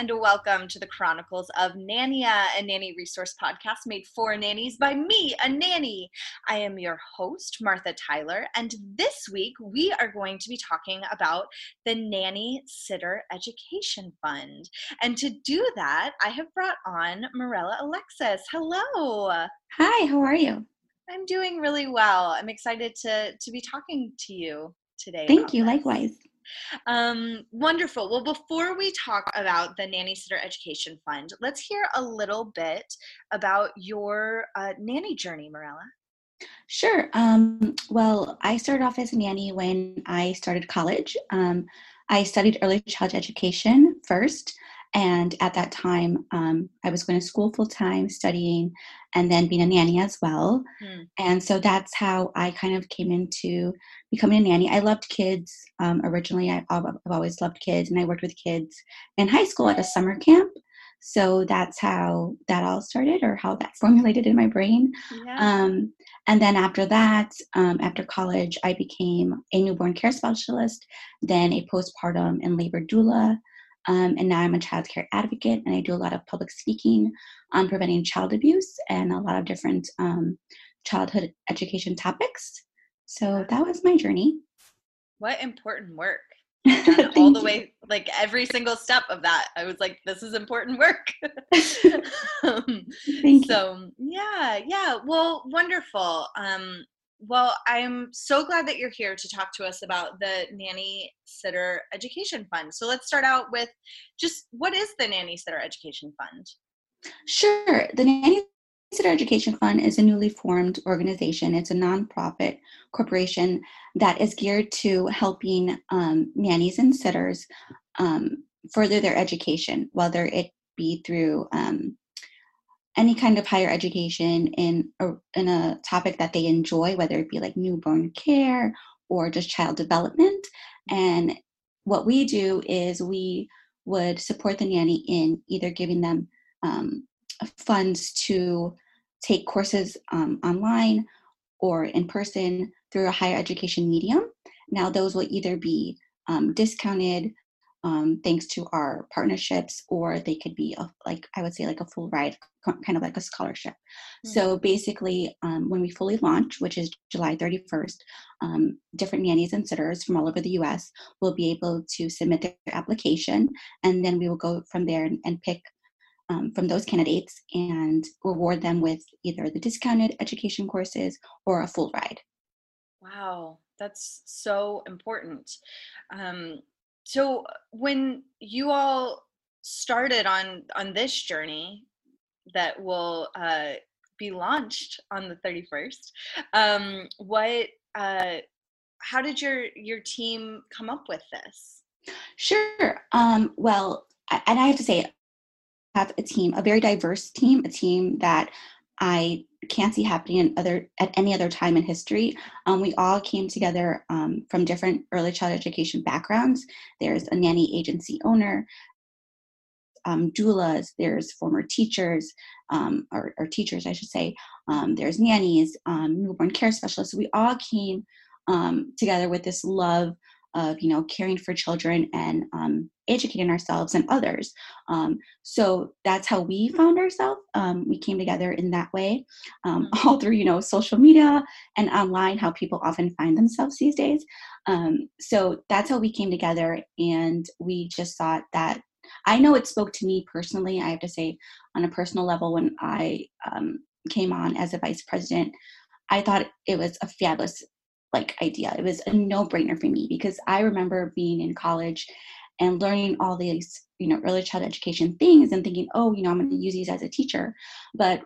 And welcome to the Chronicles of Nania, a nanny resource podcast made for nannies by me, a nanny. I am your host, Martha Tyler, and this week we are going to be talking about the Nanny Sitter Education Fund. And to do that, I have brought on Morella Alexis. Hello. Hi, how are you? I'm doing really well. I'm excited to to be talking to you today. Thank you, this. likewise. Um, wonderful. Well, before we talk about the Nanny Sitter Education Fund, let's hear a little bit about your uh, nanny journey, Morella. Sure. Um, well, I started off as a nanny when I started college. Um, I studied early childhood education first, and at that time, um, I was going to school full time, studying, and then being a nanny as well. Hmm. And so that's how I kind of came into becoming a nanny. I loved kids um, originally. I've always loved kids, and I worked with kids in high school at a summer camp. So that's how that all started, or how that formulated in my brain. Yeah. Um, and then after that, um, after college, I became a newborn care specialist, then a postpartum and labor doula. Um, and now I'm a child care advocate, and I do a lot of public speaking on preventing child abuse and a lot of different um, childhood education topics. So that was my journey. what important work. All the you. way, like every single step of that. I was like, this is important work. um, Thank you. so yeah yeah well wonderful um well i'm so glad that you're here to talk to us about the nanny sitter education fund so let's start out with just what is the nanny sitter education fund Sure. The Nanny Sitter Education Fund is a newly formed organization. It's a nonprofit corporation that is geared to helping um, nannies and sitters um, further their education, whether it be through um, any kind of higher education in a, in a topic that they enjoy, whether it be like newborn care or just child development. And what we do is we would support the nanny in either giving them um, funds to take courses um, online or in person through a higher education medium. Now, those will either be um, discounted um, thanks to our partnerships, or they could be a, like I would say like a full ride, kind of like a scholarship. So basically, um, when we fully launch, which is July 31st, um, different nannies and sitters from all over the U.S. will be able to submit their application, and then we will go from there and, and pick um, from those candidates and reward them with either the discounted education courses or a full ride. wow that's so important um so when you all started on on this journey that will uh be launched on the 31st um what uh how did your your team come up with this Sure. Um, well, and I have to say, I have a team, a very diverse team, a team that I can't see happening in other at any other time in history. Um, we all came together um, from different early child education backgrounds. There's a nanny agency owner, um, doulas, there's former teachers, um, or, or teachers, I should say. Um, there's nannies, um, newborn care specialists. We all came together with this love of you know caring for children and um, educating ourselves and others. Um, so that's how we found ourselves. Um, we came together in that way um, mm-hmm. all through you know social media and online how people often find themselves these days. Um, so that's how we came together and we just thought that i know it spoke to me personally i have to say on a personal level when i um, came on as a vice president i thought it was a fabulous like idea. It was a no brainer for me because I remember being in college and learning all these, you know, early child education things and thinking, oh, you know, I'm going to use these as a teacher. But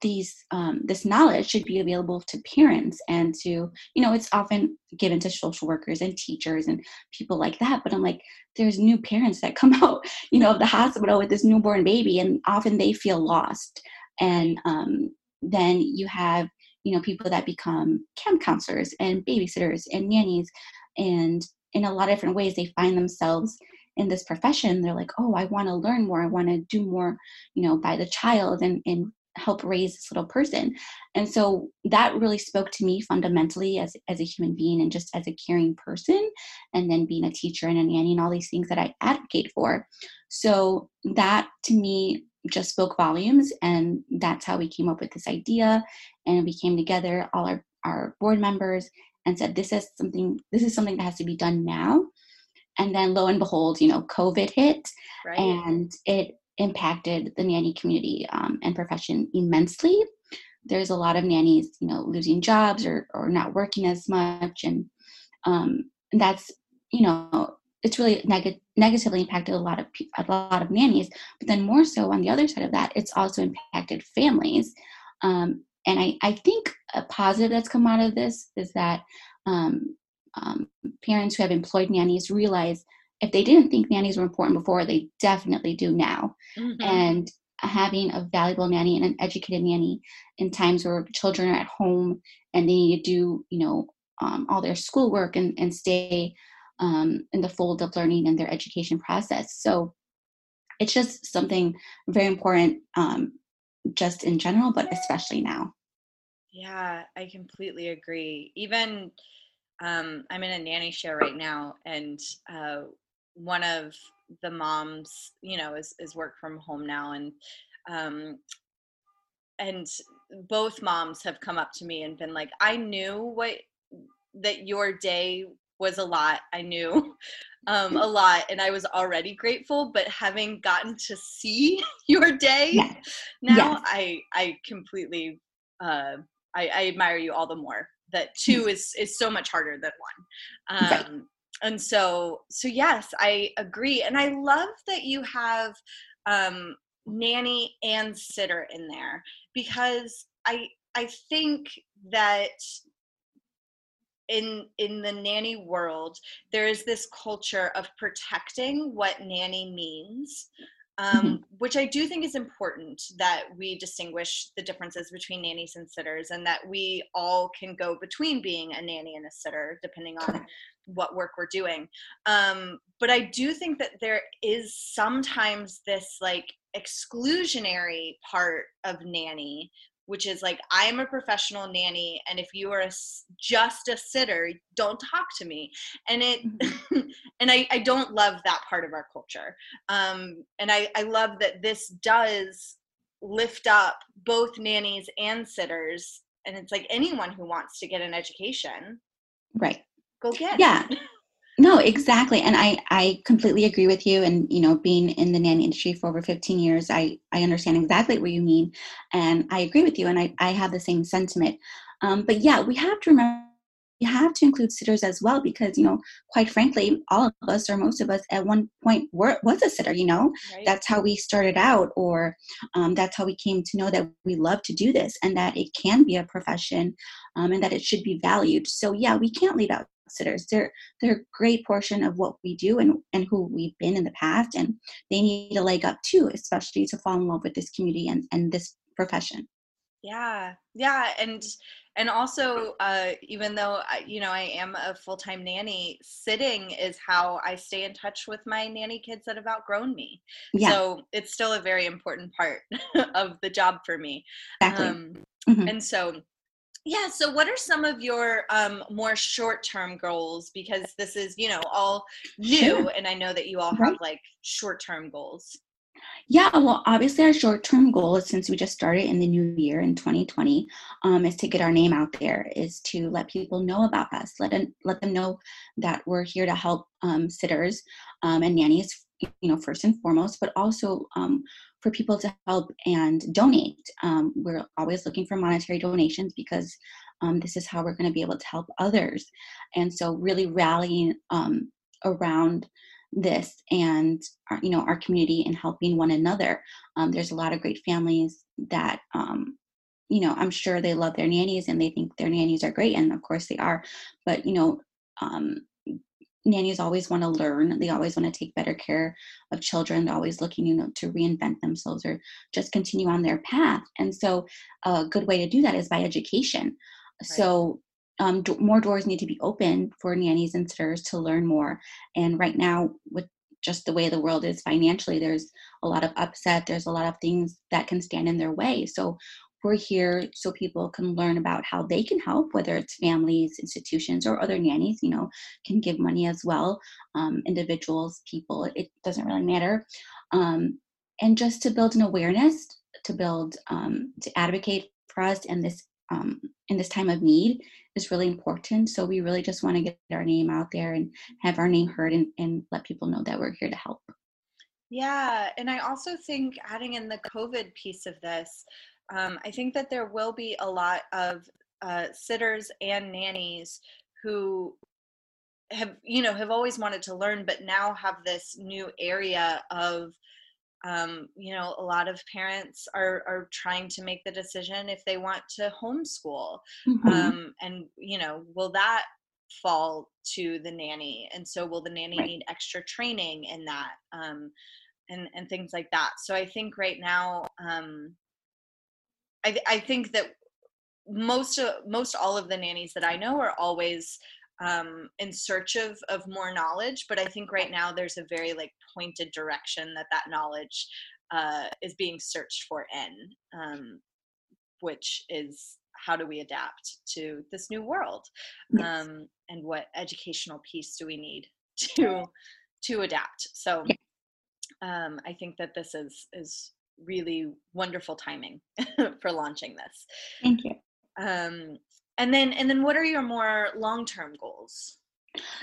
these um, this knowledge should be available to parents and to you know it's often given to social workers and teachers and people like that but i'm like there's new parents that come out you know of the hospital with this newborn baby and often they feel lost and um, then you have you know people that become camp counselors and babysitters and nannies and in a lot of different ways they find themselves in this profession. They're like oh i want to learn more. I want to do more you know by the child and and help raise this little person. And so that really spoke to me fundamentally as as a human being and just as a caring person and then being a teacher and a nanny and all these things that i advocate for. So that to me just spoke volumes and that's how we came up with this idea and we came together all our, our board members and said this is something this is something that has to be done now and then lo and behold you know covid hit right. and it impacted the nanny community um, and profession immensely there's a lot of nannies you know losing jobs or, or not working as much and um, that's you know it's really neg- negatively impacted a lot of a lot of nannies but then more so on the other side of that it's also impacted families um, and I, I think a positive that's come out of this is that um, um, parents who have employed nannies realize if they didn't think nannies were important before they definitely do now mm-hmm. and having a valuable nanny and an educated nanny in times where children are at home and they need to do you know um, all their schoolwork and, and stay um, in the fold of learning and their education process. So it's just something very important, um, just in general, but especially now. Yeah, I completely agree. Even um, I'm in a nanny share right now, and uh, one of the moms, you know, is is work from home now, and um, and both moms have come up to me and been like, "I knew what that your day was a lot. I knew um, a lot, and I was already grateful. But having gotten to see your day now, yes. I I completely uh, I, I, admire you all the more. That two mm. is is so much harder than one. Um, right. And so so yes, I agree, and I love that you have um, nanny and sitter in there because I I think that in in the nanny world there is this culture of protecting what nanny means um, mm-hmm. which i do think is important that we distinguish the differences between nannies and sitters and that we all can go between being a nanny and a sitter depending on what work we're doing um, but i do think that there is sometimes this like exclusionary part of nanny which is like i am a professional nanny and if you are a, just a sitter don't talk to me. And it mm-hmm. and I, I don't love that part of our culture. Um, and I, I love that this does lift up both nannies and sitters and it's like anyone who wants to get an education right. go get yeah no, exactly. And I, I completely agree with you. And, you know, being in the nanny industry for over 15 years, I, I understand exactly what you mean. And I agree with you. And I, I have the same sentiment. Um, but yeah, we have to remember you have to include sitters as well because you know quite frankly all of us or most of us at one point were was a sitter you know right. that's how we started out or um, that's how we came to know that we love to do this and that it can be a profession um, and that it should be valued so yeah we can't leave out sitters. They're they're a great portion of what we do and, and who we've been in the past and they need a leg up too, especially to fall in love with this community and, and this profession. Yeah. Yeah. And and also uh, even though I, you know i am a full-time nanny sitting is how i stay in touch with my nanny kids that have outgrown me yeah. so it's still a very important part of the job for me exactly. Um, mm-hmm. and so Yeah. So, what are some of your um, more short-term goals? Because this is, you know, all new, sure. and I know that you all right. have like short-term goals. Yeah, well, obviously, our short term goal is since we just started in the new year in 2020, um, is to get our name out there, is to let people know about us, let them, let them know that we're here to help um, sitters um, and nannies, you know, first and foremost, but also um, for people to help and donate. Um, we're always looking for monetary donations because um, this is how we're going to be able to help others. And so, really rallying around this and our, you know our community and helping one another um, there's a lot of great families that um, you know i'm sure they love their nannies and they think their nannies are great and of course they are but you know um, nannies always want to learn they always want to take better care of children they're always looking you know to reinvent themselves or just continue on their path and so a good way to do that is by education right. so um, do- more doors need to be open for nannies and sitters to learn more. And right now, with just the way the world is financially, there's a lot of upset. There's a lot of things that can stand in their way. So we're here so people can learn about how they can help, whether it's families, institutions, or other nannies. You know, can give money as well. Um, individuals, people, it doesn't really matter. Um, and just to build an awareness, to build, um, to advocate for us in this um, in this time of need is really important. So we really just want to get our name out there and have our name heard and, and let people know that we're here to help. Yeah, and I also think adding in the COVID piece of this, um, I think that there will be a lot of uh, sitters and nannies who have you know have always wanted to learn but now have this new area of um, you know, a lot of parents are are trying to make the decision if they want to homeschool, mm-hmm. um, and you know, will that fall to the nanny? And so, will the nanny right. need extra training in that, um, and and things like that? So, I think right now, um, I I think that most of most all of the nannies that I know are always um, in search of of more knowledge but i think right now there's a very like pointed direction that that knowledge uh, is being searched for in um, which is how do we adapt to this new world yes. um, and what educational piece do we need to to adapt. So um, i think that this is is really wonderful timing for launching this. Thank you. Um, and then and then what are your more long-term goals?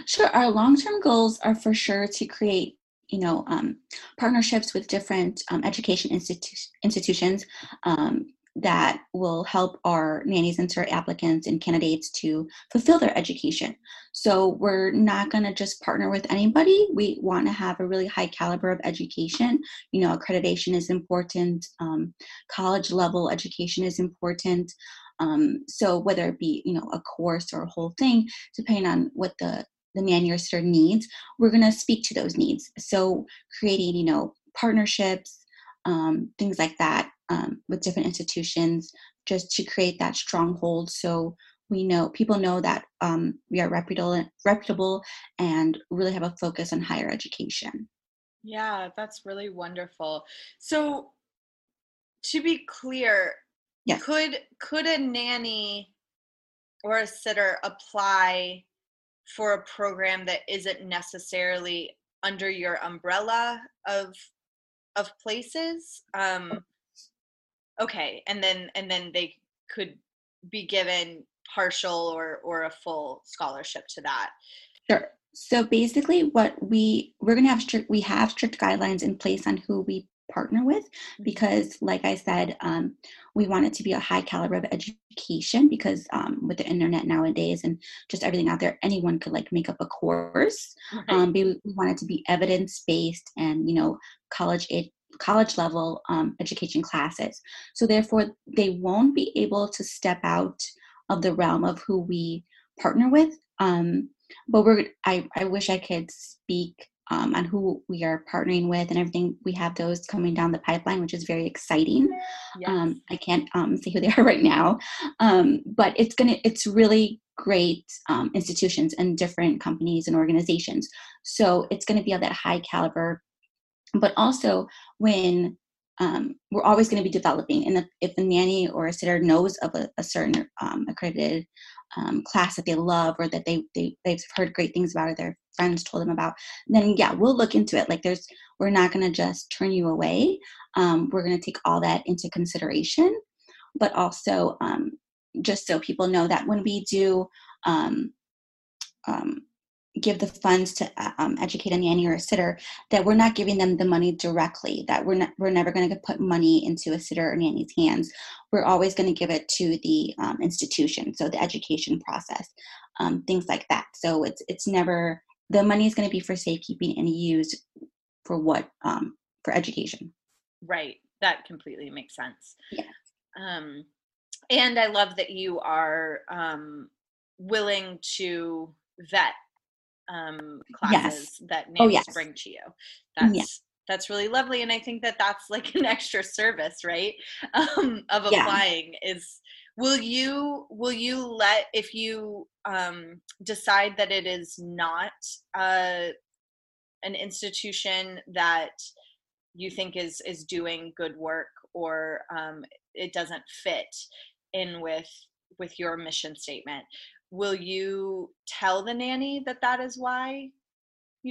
Sure our long-term goals are for sure to create you know um, partnerships with different um, education institu- institutions um, that will help our nannies and cert applicants and candidates to fulfill their education. So we're not going to just partner with anybody. We want to have a really high caliber of education. You know, accreditation is important. Um, college level education is important. Um, so whether it be you know a course or a whole thing, depending on what the the nanny or sitter needs, we're going to speak to those needs. So creating you know partnerships, um, things like that um, with different institutions, just to create that stronghold. So we know people know that um, we are reputable, reputable, and really have a focus on higher education. Yeah, that's really wonderful. So to be clear, Yes. Could could a nanny or a sitter apply for a program that isn't necessarily under your umbrella of of places? Um okay, and then and then they could be given partial or or a full scholarship to that. Sure. So basically what we we're going to have strict we have strict guidelines in place on who we partner with mm-hmm. because like i said um, we want it to be a high caliber of education because um, with the internet nowadays and just everything out there anyone could like make up a course right. um, we want it to be evidence based and you know college ed- college level um, education classes so therefore they won't be able to step out of the realm of who we partner with um, but we're I, I wish i could speak um, on who we are partnering with and everything. We have those coming down the pipeline, which is very exciting. Yes. Um, I can't um, say who they are right now, um, but it's gonna. It's really great um, institutions and different companies and organizations. So it's going to be of that high caliber. But also when um, we're always going to be developing. And if, the nanny or a sitter knows of a, a certain um, accredited um, class that they love or that they, they they've heard great things about or their friends told them about, then yeah, we'll look into it. Like there's, we're not going to just turn you away. Um, we're going to take all that into consideration, but also um, just so people know that when we do um, give the funds to uh, um, educate a nanny or a sitter that we're not giving them the money directly that we're not we're never going to put money into a sitter or nanny's hands. We're always going to give it to the um, institution so the education process um, things like that. So it's it's never the money is going to be for safekeeping and used for what um, for education. Right. That completely makes sense. Yeah. Um and i love that you are um willing to vet um, classes yes. that nannies oh, yes. bring to you. That's yeah. that's really lovely, and I think that that's like an extra service, right? Um, of applying yeah. is will you will you let if you um, decide that it is not uh, an institution that you think is is doing good work or um, it doesn't fit in with with your mission statement will you tell the nanny that that is why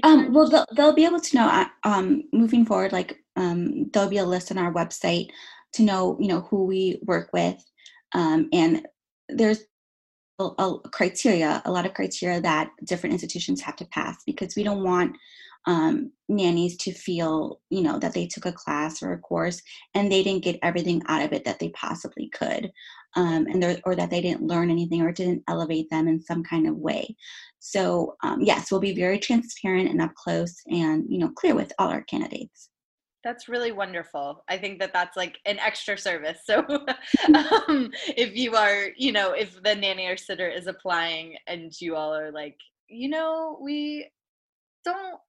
um, well they'll, they'll be able to know uh, um, moving forward like um, there'll be a list on our website to know you know who we work with um, and there's a, a, criteria a lot of criteria that different institutions have to pass because we don't want um, nannies to feel you know that they took a class or a course and they didn't get everything out of it that they possibly could um, and or that they didn't learn anything or didn't elevate them in some kind of way. So um, yes, we'll be very transparent and up close and you know clear with all our candidates. That's really wonderful. I think that that's like an extra service. So um, if you are, you know, if the nanny or sitter is applying and you all are like, you know, we don't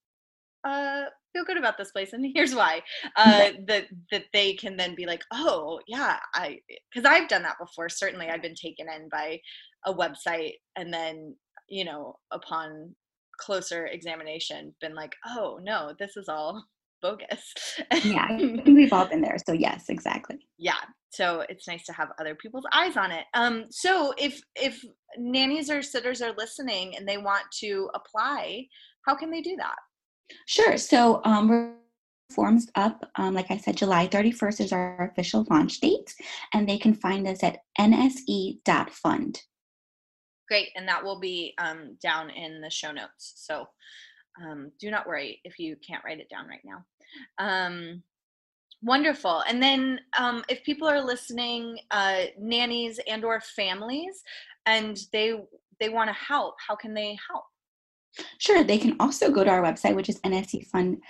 uh feel good about this place and here's why. Uh that that they can then be like oh yeah i because i've done that before certainly i've been taken in by a website and then you know upon closer examination been like oh no this is all bogus. Yeah we've all been there so yes exactly. Yeah so it's nice to have other people's eyes on it. Um so if if nannies or sitters are listening and they want to apply how can they do that Sure. So um, we're forms up, um, like I said, July 31st is our official launch date, and they can find us at nse.fund. Great, and that will be um, down in the show notes. So um, do not worry if you can't write it down right now. Um, wonderful. And then um, if people are listening, uh, nannies and or families, and they they want to help, how can they help? Sure, they can also go to our website, which is NSE Fund,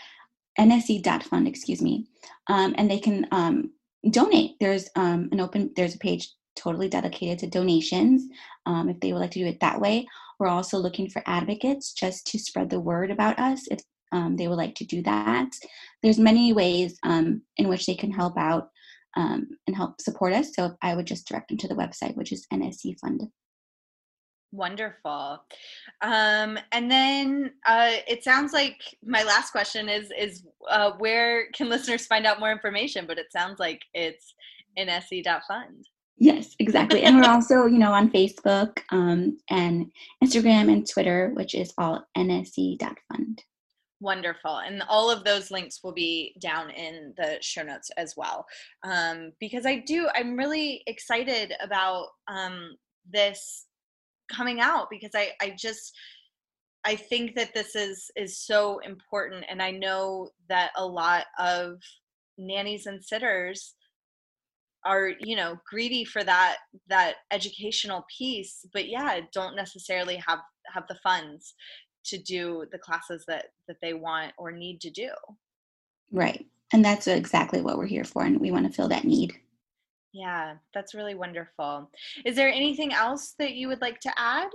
NSE.fund, excuse me, um, and they can um, donate. There's um, an open, there's a page totally dedicated to donations um, if they would like to do it that way. We're also looking for advocates just to spread the word about us if um, they would like to do that. There's many ways um, in which they can help out and help support us. So I would just direct them to the website, which is NSE Fund. Wonderful. Um, and then uh, it sounds like my last question is is uh, where can listeners find out more information? But it sounds like it's nse.fund. Yes, exactly. And we're also, you know, on Facebook um, and Instagram and Twitter, which is all nse.fund. Wonderful. And all of those links will be down in the show notes as well. Um, because I do, I'm really excited about um, this coming out because I I just I think that this is is so important and I know that a lot of nannies and sitters are you know greedy for that that educational piece but yeah don't necessarily have have the funds to do the classes that that they want or need to do. Right and that's exactly what we're here for and we want to fill that need yeah, that's really wonderful. Is there anything else that you would like to add?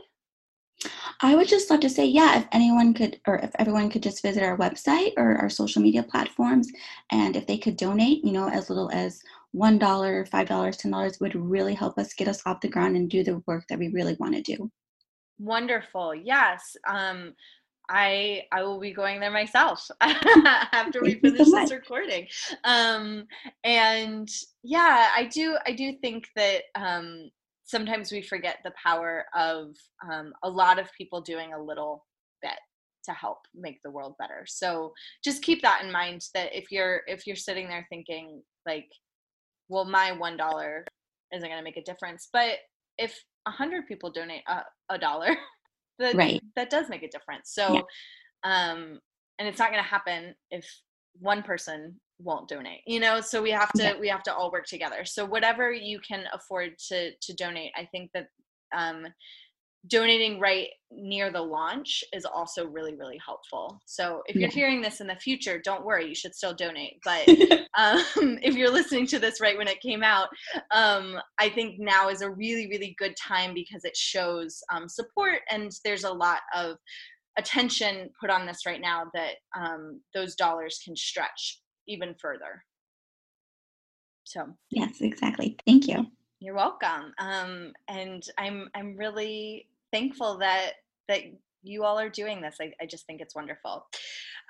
I would just love to say, yeah, if anyone could, or if everyone could just visit our website or our social media platforms, and if they could donate, you know, as little as $1, $5, $10 would really help us get us off the ground and do the work that we really want to do. Wonderful. Yes. Um, I I will be going there myself after we finish so this recording. Um, and yeah, I do I do think that um, sometimes we forget the power of um, a lot of people doing a little bit to help make the world better. So just keep that in mind that if you're if you're sitting there thinking like, well, my one dollar isn't going to make a difference, but if a hundred people donate a, a dollar that right. that does make a difference so yeah. um and it's not going to happen if one person won't donate you know so we have to yeah. we have to all work together so whatever you can afford to to donate i think that um donating right near the launch is also really really helpful. So if you're yeah. hearing this in the future don't worry you should still donate. But um, if you're listening to this right when it came out um, i think now is a really really good time because it shows um, support and there's a lot of attention put on this right now that um, those dollars can stretch even further. So. Yes exactly. Thank you. You're welcome. Um, and i'm i'm really thankful that that you all are doing this. I, I just think it's wonderful.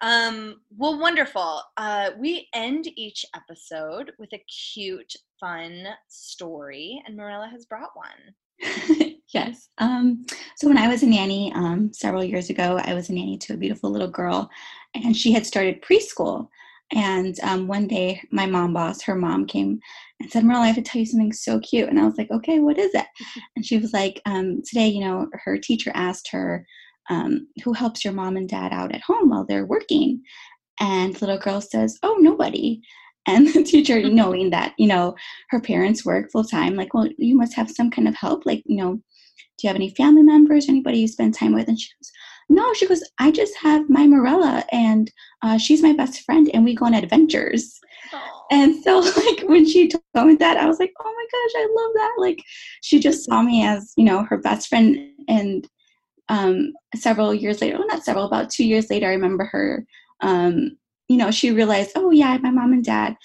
Um, well, wonderful. Uh, we end each episode with a cute, fun story, and Marilla has brought one. yes. Um, so when I was a nanny um, several years ago, I was a nanny to a beautiful little girl, and she had started preschool. And um, one day, my mom boss, her mom came and said, Merle, I have to tell you something so cute. And I was like, okay, what is it? And she was like, um, today, you know, her teacher asked her, um, who helps your mom and dad out at home while they're working? And the little girl says, oh, nobody. And the teacher, knowing that, you know, her parents work full time, like, well, you must have some kind of help. Like, you know, do you have any family members, or anybody you spend time with? And she goes, no, she goes, I just have my Morella and uh, she's my best friend and we go on adventures. And so, like, when she told me that, I was like, oh my gosh, I love that. Like, she just saw me as, you know, her best friend. And um, several years later, well, not several, about two years later, I remember her, um, you know, she realized, oh, yeah, my mom and dad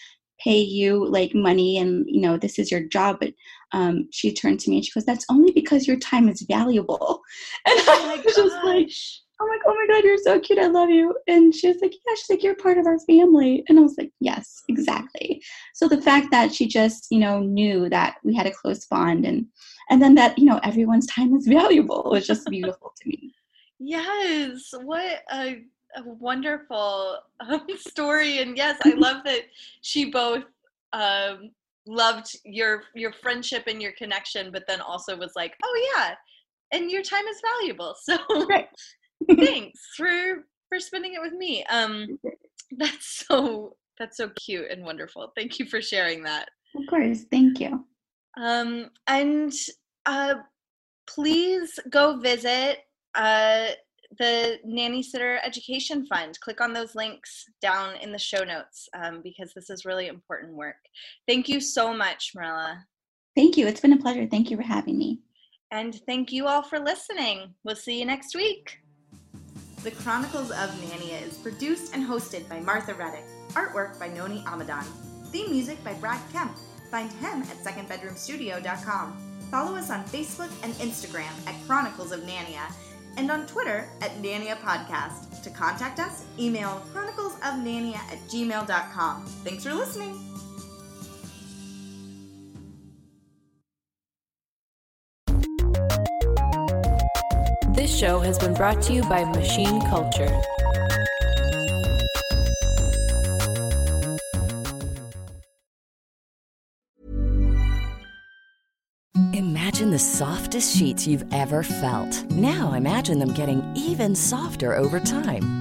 pay you like money and you know this is your job but um, she turned to me and she goes that's only because your time is valuable and oh i was just like i'm like oh my god you're so cute. I love you. And she was like yeah she's like you're part of our family. And i was like yes exactly. So the fact that she just you know knew that we had a close bond and and then that you know everyone's time is valuable was just beautiful to me. Yes what a a wonderful um, story, and yes, I love that she both um, loved your your friendship and your connection, but then also was like, oh yeah, and your time is valuable. So thanks for for spending it with me. Um, that's so that's so cute and wonderful. Thank you for sharing that. Of course, thank you. Um, and uh, please go visit uh, the Nanny Sitter Education Fund. Click on those links down in the show notes um, because this is really important work. Thank you so much, Marilla. Thank you. It's been a pleasure. Thank you for having me. And thank you all for listening. We'll see you next week. The Chronicles of Nania is produced and hosted by Martha Reddick. Artwork by Noni Amadan. Theme music by Brad Kemp. Find him at secondbedroomstudio.com. Follow us on Facebook and Instagram at Chronicles of Nania and on Twitter at Nania Podcast. To contact us, email chroniclesofnania at gmail.com. Thanks for listening. Show has been brought to you by Machine Culture. Imagine the softest sheets you've ever felt. Now imagine them getting even softer over time.